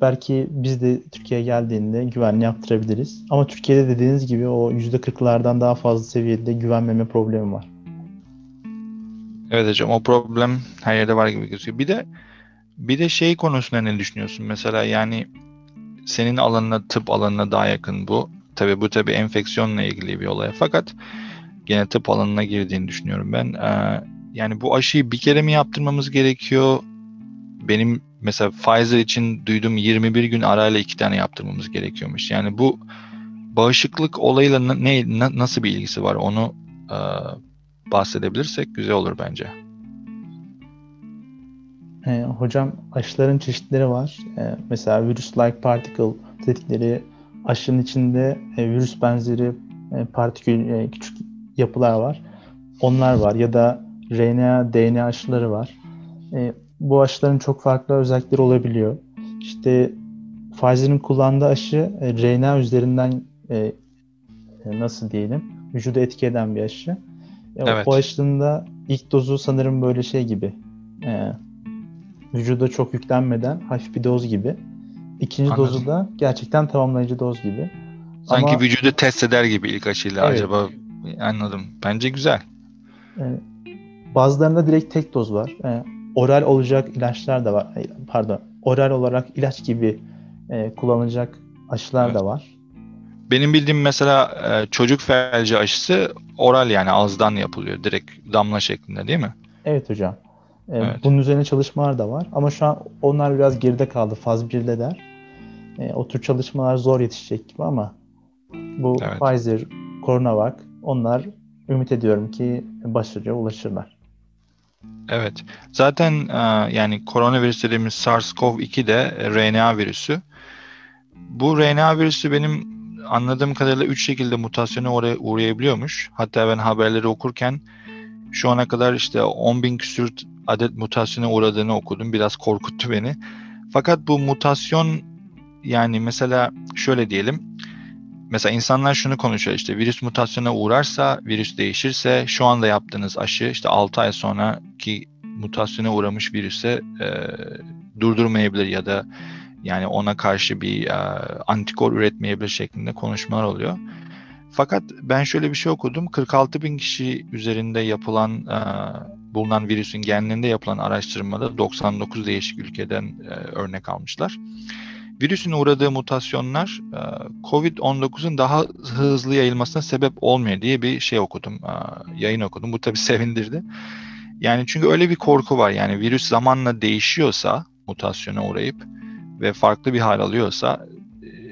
Belki biz de Türkiye'ye geldiğinde güvenli yaptırabiliriz. Ama Türkiye'de dediğiniz gibi o %40'lardan daha fazla seviyede güvenmeme problemi var. Evet hocam o problem her yerde var gibi gözüküyor. Bir de bir de şey konusunda ne düşünüyorsun? Mesela yani senin alanına tıp alanına daha yakın bu. Tabii bu tabii enfeksiyonla ilgili bir olay. Fakat gene tıp alanına girdiğini düşünüyorum ben. Ee, yani bu aşıyı bir kere mi yaptırmamız gerekiyor? Benim mesela Pfizer için duyduğum 21 gün arayla iki tane yaptırmamız gerekiyormuş. Yani bu bağışıklık olayıyla ne, na, nasıl bir ilgisi var onu e, bahsedebilirsek güzel olur bence. E, hocam aşıların çeşitleri var. E, mesela virüs-like particle dedikleri aşının içinde e, virüs benzeri e, partikül e, küçük yapılar var. Onlar var ya da RNA, DNA aşıları var. E, bu aşıların çok farklı özellikleri olabiliyor. İşte Pfizer'in kullandığı aşı e, RNA üzerinden e, e, nasıl diyelim vücuda etki eden bir aşı. Evet. O aşının da ilk dozu sanırım böyle şey gibi. E, vücuda çok yüklenmeden hafif bir doz gibi. İkinci Anladım. dozu da gerçekten tamamlayıcı doz gibi. Sanki Ama, vücudu test eder gibi ilk aşıyla evet. acaba anladım. Bence güzel. E, bazılarında direkt tek doz var. E, oral olacak ilaçlar da var. Pardon. Oral olarak ilaç gibi e, kullanılacak aşılar evet. da var. Benim bildiğim mesela e, çocuk felci aşısı oral yani ağızdan yapılıyor. Direkt damla şeklinde değil mi? Evet hocam. E, evet. Bunun üzerine çalışmalar da var. Ama şu an onlar biraz geride kaldı. Faz 1'de der. E, o tür çalışmalar zor yetişecek gibi ama bu evet. Pfizer, CoronaVac onlar ümit ediyorum ki başarıya ulaşırlar. Evet. Zaten e, yani koronavirüs dediğimiz SARS-CoV-2 de RNA virüsü. Bu RNA virüsü benim anladığım kadarıyla 3 şekilde mutasyona oraya uğrayabiliyormuş. Hatta ben haberleri okurken şu ana kadar işte 10 bin küsür adet mutasyona uğradığını okudum. Biraz korkuttu beni. Fakat bu mutasyon yani mesela şöyle diyelim. Mesela insanlar şunu konuşuyor işte virüs mutasyona uğrarsa, virüs değişirse şu anda yaptığınız aşı işte 6 ay sonraki mutasyona uğramış virüse e, durdurmayabilir ya da yani ona karşı bir e, antikor üretmeyebilir şeklinde konuşmalar oluyor. Fakat ben şöyle bir şey okudum. 46 bin kişi üzerinde yapılan e, bulunan virüsün genlerinde yapılan araştırmada 99 değişik ülkeden e, örnek almışlar. Virüsün uğradığı mutasyonlar e, COVID-19'un daha hızlı yayılmasına sebep olmuyor diye bir şey okudum. E, yayın okudum. Bu tabii [LAUGHS] sevindirdi. Yani çünkü öyle bir korku var. Yani virüs zamanla değişiyorsa mutasyona uğrayıp ve farklı bir hal alıyorsa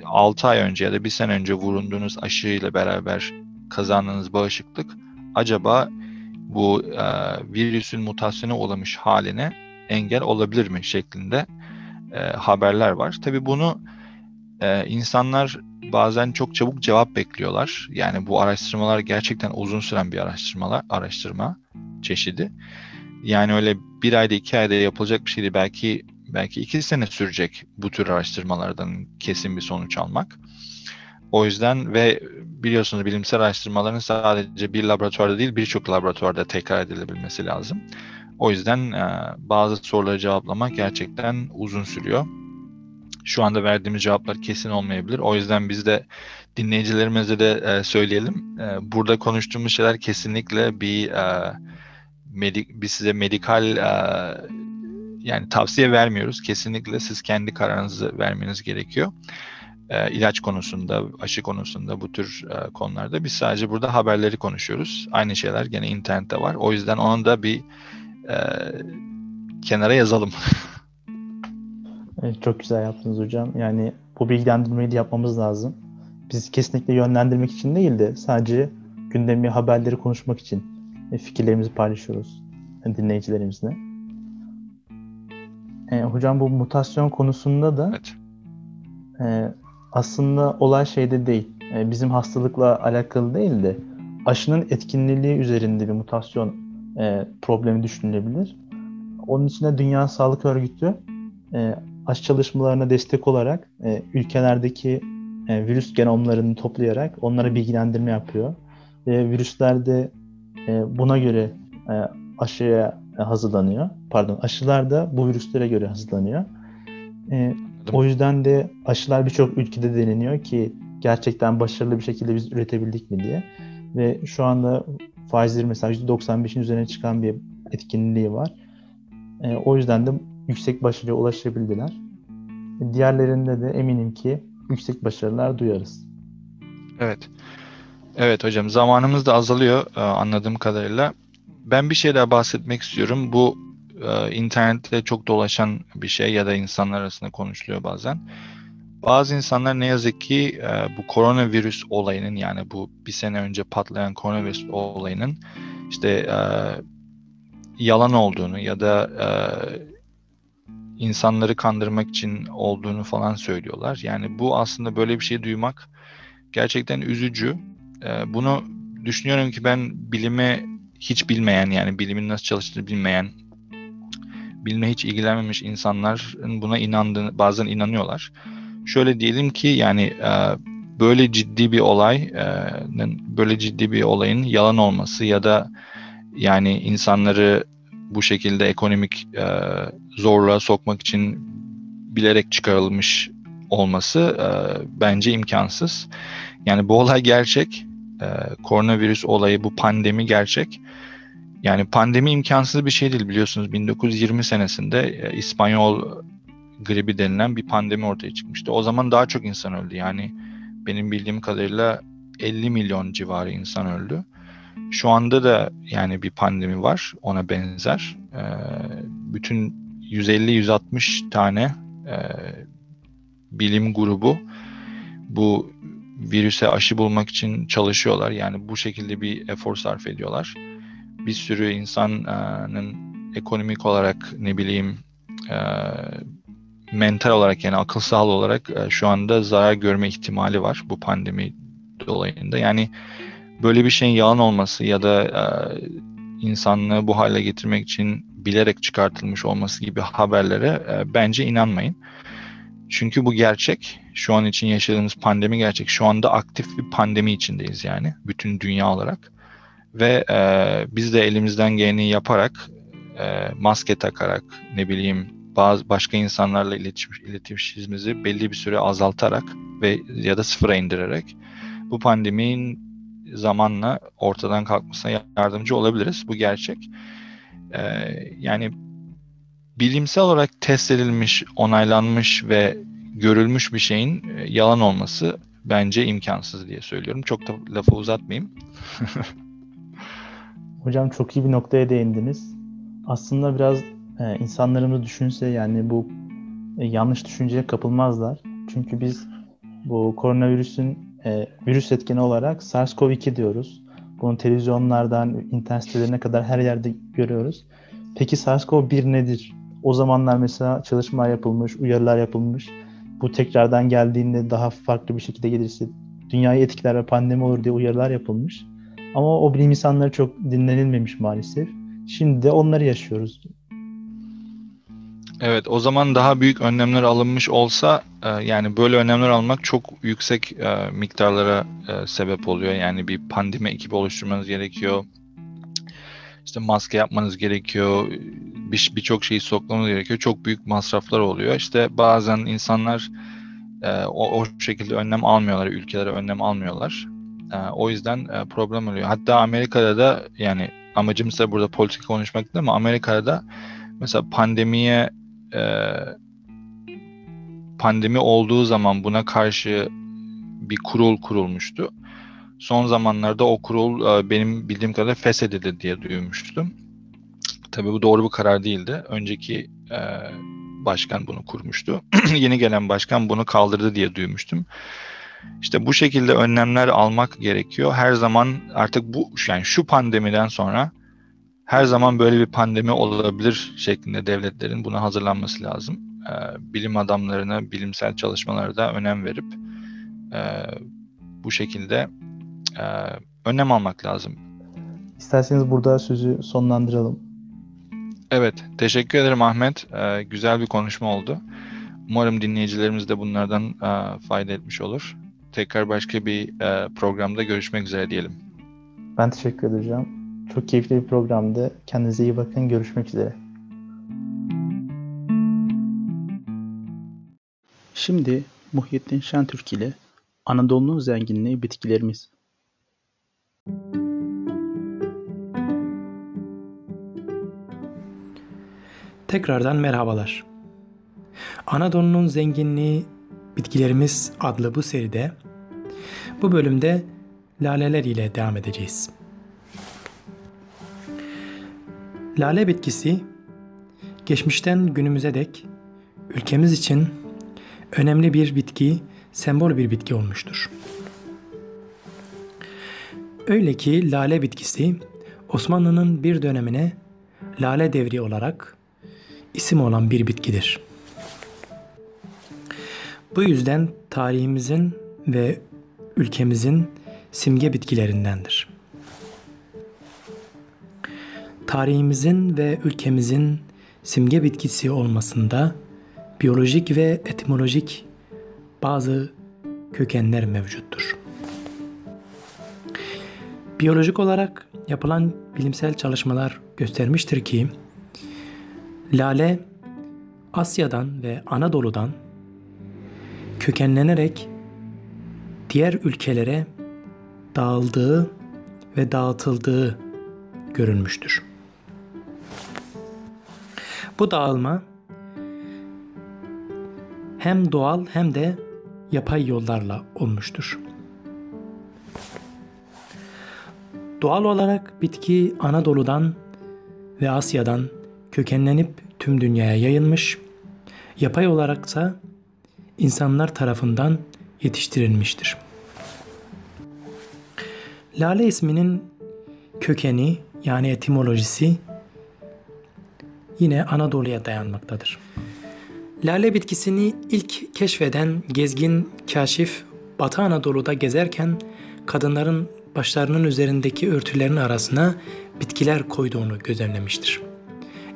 6 e, ay önce ya da bir sene önce vurunduğunuz aşıyla beraber kazandığınız bağışıklık acaba bu virüsün mutasyona uğramış haline engel olabilir mi şeklinde e, haberler var. Tabii bunu e, insanlar bazen çok çabuk cevap bekliyorlar. Yani bu araştırmalar gerçekten uzun süren bir araştırmalar, araştırma çeşidi. Yani öyle bir ayda iki ayda yapılacak bir şeydi. Belki belki iki sene sürecek bu tür araştırmalardan kesin bir sonuç almak. O yüzden ve biliyorsunuz bilimsel araştırmaların sadece bir laboratuvarda değil birçok laboratuvarda tekrar edilebilmesi lazım. O yüzden e, bazı soruları cevaplamak gerçekten uzun sürüyor. Şu anda verdiğimiz cevaplar kesin olmayabilir. O yüzden biz de dinleyicilerimize de e, söyleyelim. E, burada konuştuğumuz şeyler kesinlikle bir e, medik, biz size medikal e, yani tavsiye vermiyoruz. Kesinlikle siz kendi kararınızı vermeniz gerekiyor. E, ilaç konusunda, aşı konusunda bu tür e, konularda biz sadece burada haberleri konuşuyoruz. Aynı şeyler gene internette var. O yüzden onu da bir e, kenara yazalım. [LAUGHS] Evet, çok güzel yaptınız hocam. Yani bu bilgilendirmeyi de yapmamız lazım. Biz kesinlikle yönlendirmek için değil de sadece gündemi haberleri konuşmak için fikirlerimizi paylaşıyoruz dinleyicilerimizle. E, hocam bu mutasyon konusunda da evet. e, aslında olay şeyde değil. E, bizim hastalıkla alakalı değil de aşının etkinliği üzerinde bir mutasyon e, problemi düşünülebilir. Onun için de Dünya Sağlık Örgütü e, aşı çalışmalarına destek olarak e, ülkelerdeki e, virüs genomlarını toplayarak onlara bilgilendirme yapıyor. Ve virüslerde e, buna göre e, aşıya hazırlanıyor. Pardon, aşılar da bu virüslere göre hazırlanıyor. E, o yüzden de aşılar birçok ülkede deneniyor ki gerçekten başarılı bir şekilde biz üretebildik mi diye. Ve şu anda Pfizer mesela %95'in üzerine çıkan bir etkinliği var. E, o yüzden de yüksek başarıya ulaşabildiler. Diğerlerinde de eminim ki yüksek başarılar duyarız. Evet. Evet hocam zamanımız da azalıyor e, anladığım kadarıyla. Ben bir şey daha bahsetmek istiyorum. Bu e, internette çok dolaşan bir şey ya da insanlar arasında konuşuluyor bazen. Bazı insanlar ne yazık ki e, bu koronavirüs olayının yani bu bir sene önce patlayan koronavirüs olayının işte yalan olduğunu ya da insanları kandırmak için olduğunu falan söylüyorlar. Yani bu aslında böyle bir şey duymak gerçekten üzücü. Ee, bunu düşünüyorum ki ben bilime hiç bilmeyen yani bilimin nasıl çalıştığını bilmeyen bilme hiç ilgilenmemiş insanların buna inandığını bazen inanıyorlar. Şöyle diyelim ki yani e, böyle ciddi bir olay böyle ciddi bir olayın yalan olması ya da yani insanları bu şekilde ekonomik e, zorluğa sokmak için bilerek çıkarılmış olması e, bence imkansız. Yani bu olay gerçek. E, koronavirüs olayı, bu pandemi gerçek. Yani pandemi imkansız bir şey değil biliyorsunuz. 1920 senesinde e, İspanyol gribi denilen bir pandemi ortaya çıkmıştı. O zaman daha çok insan öldü. Yani benim bildiğim kadarıyla 50 milyon civarı insan öldü. Şu anda da yani bir pandemi var ona benzer. E, bütün 150-160 tane e, bilim grubu bu virüse aşı bulmak için çalışıyorlar. Yani bu şekilde bir efor sarf ediyorlar. Bir sürü insanın ekonomik olarak ne bileyim e, mental olarak yani akıl sağlığı olarak e, şu anda zarar görme ihtimali var bu pandemi dolayında. Yani böyle bir şeyin yalan olması ya da e, insanlığı bu hale getirmek için bilerek çıkartılmış olması gibi haberlere e, bence inanmayın. Çünkü bu gerçek. Şu an için yaşadığımız pandemi gerçek. Şu anda aktif bir pandemi içindeyiz yani bütün dünya olarak. Ve e, biz de elimizden geleni yaparak, e, maske takarak, ne bileyim bazı başka insanlarla iletişim, iletişimimizi belli bir süre azaltarak ve ya da sıfıra indirerek bu pandeminin zamanla ortadan kalkmasına yardımcı olabiliriz. Bu gerçek. Ee, yani bilimsel olarak test edilmiş, onaylanmış ve görülmüş bir şeyin e, yalan olması bence imkansız diye söylüyorum. Çok da lafı uzatmayayım. [LAUGHS] Hocam çok iyi bir noktaya değindiniz. Aslında biraz e, insanlarımız düşünse yani bu e, yanlış düşünceye kapılmazlar. Çünkü biz bu koronavirüsün e, virüs etkeni olarak SARS-CoV-2 diyoruz. Bunu televizyonlardan, internet sitelerine kadar her yerde görüyoruz. Peki SARS-CoV-1 nedir? O zamanlar mesela çalışmalar yapılmış, uyarılar yapılmış. Bu tekrardan geldiğinde daha farklı bir şekilde gelirse dünyayı etkiler ve pandemi olur diye uyarılar yapılmış. Ama o bilim insanları çok dinlenilmemiş maalesef. Şimdi de onları yaşıyoruz. Evet, o zaman daha büyük önlemler alınmış olsa e, yani böyle önlemler almak çok yüksek e, miktarlara e, sebep oluyor. Yani bir pandemi ekibi oluşturmanız gerekiyor. İşte maske yapmanız gerekiyor. Birçok bir şeyi sokmanız gerekiyor. Çok büyük masraflar oluyor. İşte bazen insanlar o, o şekilde önlem almıyorlar, ülkelere önlem almıyorlar. O yüzden problem oluyor. Hatta Amerika'da da yani amacımız da burada politika konuşmak değil ama Amerika'da da mesela pandemiye e, pandemi olduğu zaman buna karşı bir kurul kurulmuştu. Son zamanlarda o kurul e, benim bildiğim kadarıyla feshedildi diye duymuştum. Tabii bu doğru bir karar değildi. Önceki e, başkan bunu kurmuştu. [CLEARS THROAT] Yeni gelen başkan bunu kaldırdı diye duymuştum. İşte bu şekilde önlemler almak gerekiyor. Her zaman artık bu yani şu pandemiden sonra her zaman böyle bir pandemi olabilir şeklinde devletlerin buna hazırlanması lazım. E, bilim adamlarına, bilimsel çalışmalara da önem verip e, bu şekilde e, önlem almak lazım. İsterseniz burada sözü sonlandıralım. Evet, teşekkür ederim Ahmet. E, güzel bir konuşma oldu. Umarım dinleyicilerimiz de bunlardan e, fayda etmiş olur. Tekrar başka bir e, programda görüşmek üzere diyelim. Ben teşekkür edeceğim. Çok keyifli bir programdı. Kendinize iyi bakın. Görüşmek üzere. Şimdi Muhyiddin Şentürk ile Anadolu'nun zenginliği bitkilerimiz. Tekrardan merhabalar. Anadolu'nun zenginliği bitkilerimiz adlı bu seride bu bölümde laleler ile devam edeceğiz. Lale bitkisi geçmişten günümüze dek ülkemiz için önemli bir bitki, sembol bir bitki olmuştur. Öyle ki lale bitkisi Osmanlı'nın bir dönemine lale devri olarak isim olan bir bitkidir. Bu yüzden tarihimizin ve ülkemizin simge bitkilerindendir tarihimizin ve ülkemizin simge bitkisi olmasında biyolojik ve etimolojik bazı kökenler mevcuttur. Biyolojik olarak yapılan bilimsel çalışmalar göstermiştir ki lale Asya'dan ve Anadolu'dan kökenlenerek diğer ülkelere dağıldığı ve dağıtıldığı görülmüştür. Bu dağılma hem doğal hem de yapay yollarla olmuştur. Doğal olarak bitki Anadolu'dan ve Asya'dan kökenlenip tüm dünyaya yayılmış, yapay olaraksa insanlar tarafından yetiştirilmiştir. Lale isminin kökeni yani etimolojisi yine Anadolu'ya dayanmaktadır. Lale bitkisini ilk keşfeden gezgin kaşif Batı Anadolu'da gezerken kadınların başlarının üzerindeki örtülerin arasına bitkiler koyduğunu gözlemlemiştir.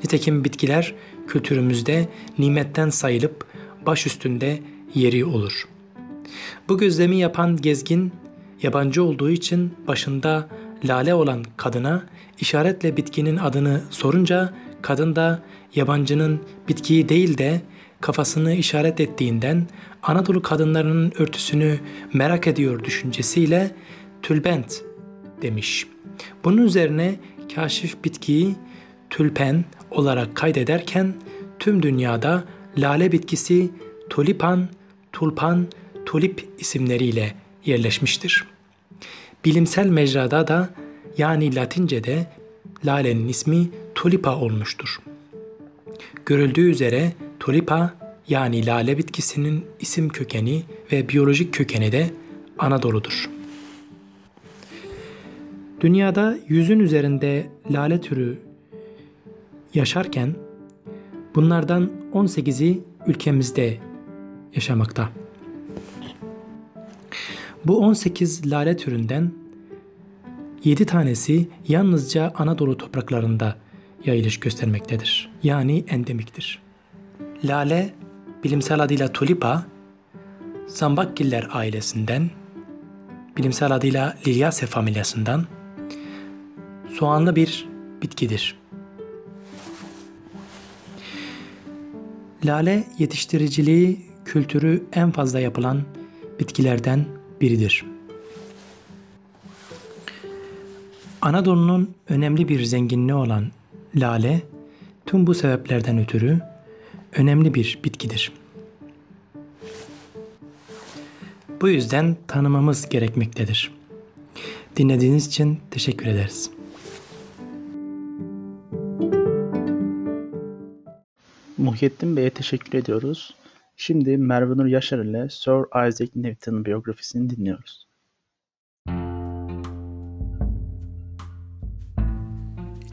Nitekim bitkiler kültürümüzde nimetten sayılıp baş üstünde yeri olur. Bu gözlemi yapan gezgin yabancı olduğu için başında lale olan kadına işaretle bitkinin adını sorunca Kadın da yabancının bitkiyi değil de kafasını işaret ettiğinden Anadolu kadınlarının örtüsünü merak ediyor düşüncesiyle tülbent demiş. Bunun üzerine kaşif bitkiyi tülpen olarak kaydederken tüm dünyada lale bitkisi tulipan, tulpan, tulip isimleriyle yerleşmiştir. Bilimsel mecrada da yani Latince'de lalenin ismi tulipa olmuştur. Görüldüğü üzere tulipa yani lale bitkisinin isim kökeni ve biyolojik kökeni de Anadolu'dur. Dünyada yüzün üzerinde lale türü yaşarken bunlardan 18'i ülkemizde yaşamakta. Bu 18 lale türünden 7 tanesi yalnızca Anadolu topraklarında yayılış göstermektedir. Yani endemiktir. Lale, bilimsel adıyla tulipa, Zambakgiller ailesinden, bilimsel adıyla Liliaceae familyasından soğanlı bir bitkidir. Lale yetiştiriciliği kültürü en fazla yapılan bitkilerden biridir. Anadolu'nun önemli bir zenginliği olan lale tüm bu sebeplerden ötürü önemli bir bitkidir. Bu yüzden tanımamız gerekmektedir. Dinlediğiniz için teşekkür ederiz. Muhyiddin Bey'e teşekkür ediyoruz. Şimdi Merve Nur Yaşar ile Sir Isaac Newton biyografisini dinliyoruz.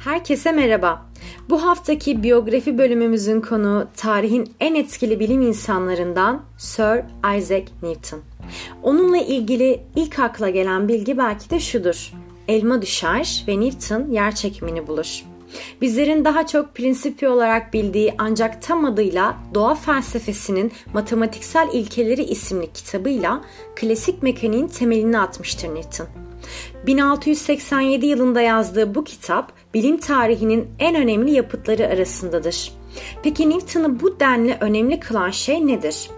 Herkese merhaba. Bu haftaki biyografi bölümümüzün konuğu tarihin en etkili bilim insanlarından Sir Isaac Newton. Onunla ilgili ilk akla gelen bilgi belki de şudur. Elma düşer ve Newton yer çekimini bulur. Bizlerin daha çok prinsipi olarak bildiği ancak tam adıyla Doğa Felsefesinin Matematiksel İlkeleri isimli kitabıyla klasik mekaniğin temelini atmıştır Newton. 1687 yılında yazdığı bu kitap bilim tarihinin en önemli yapıtları arasındadır. Peki Newton'ı bu denli önemli kılan şey nedir?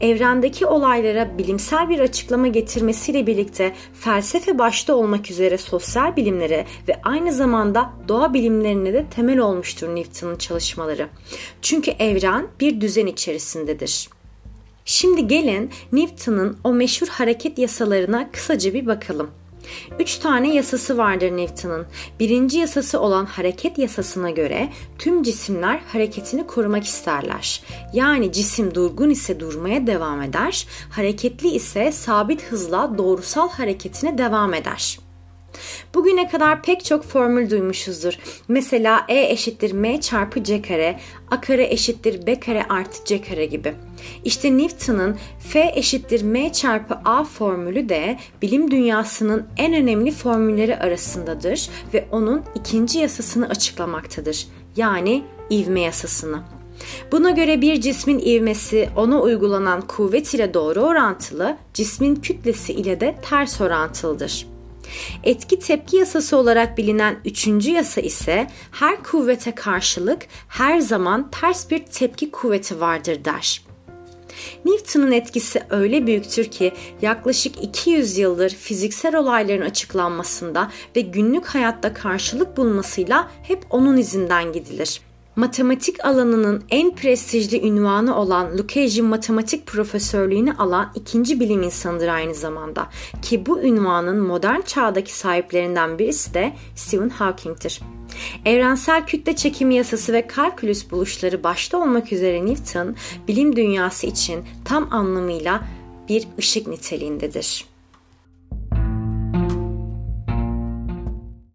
evrendeki olaylara bilimsel bir açıklama getirmesiyle birlikte felsefe başta olmak üzere sosyal bilimlere ve aynı zamanda doğa bilimlerine de temel olmuştur Newton'un çalışmaları. Çünkü evren bir düzen içerisindedir. Şimdi gelin Newton'un o meşhur hareket yasalarına kısaca bir bakalım. Üç tane yasası vardır Newton'un. Birinci yasası olan hareket yasasına göre tüm cisimler hareketini korumak isterler. Yani cisim durgun ise durmaya devam eder, hareketli ise sabit hızla doğrusal hareketine devam eder. Bugüne kadar pek çok formül duymuşuzdur. Mesela E eşittir M çarpı C kare, A kare eşittir B kare artı C kare gibi. İşte Newton'un F eşittir M çarpı A formülü de bilim dünyasının en önemli formülleri arasındadır ve onun ikinci yasasını açıklamaktadır. Yani ivme yasasını. Buna göre bir cismin ivmesi ona uygulanan kuvvet ile doğru orantılı, cismin kütlesi ile de ters orantılıdır. Etki tepki yasası olarak bilinen üçüncü yasa ise her kuvvete karşılık her zaman ters bir tepki kuvveti vardır der. Newton'un etkisi öyle büyüktür ki yaklaşık 200 yıldır fiziksel olayların açıklanmasında ve günlük hayatta karşılık bulmasıyla hep onun izinden gidilir matematik alanının en prestijli ünvanı olan Lucasian Matematik Profesörlüğünü alan ikinci bilim insanıdır aynı zamanda. Ki bu ünvanın modern çağdaki sahiplerinden birisi de Stephen Hawking'tir. Evrensel kütle çekimi yasası ve kalkülüs buluşları başta olmak üzere Newton, bilim dünyası için tam anlamıyla bir ışık niteliğindedir.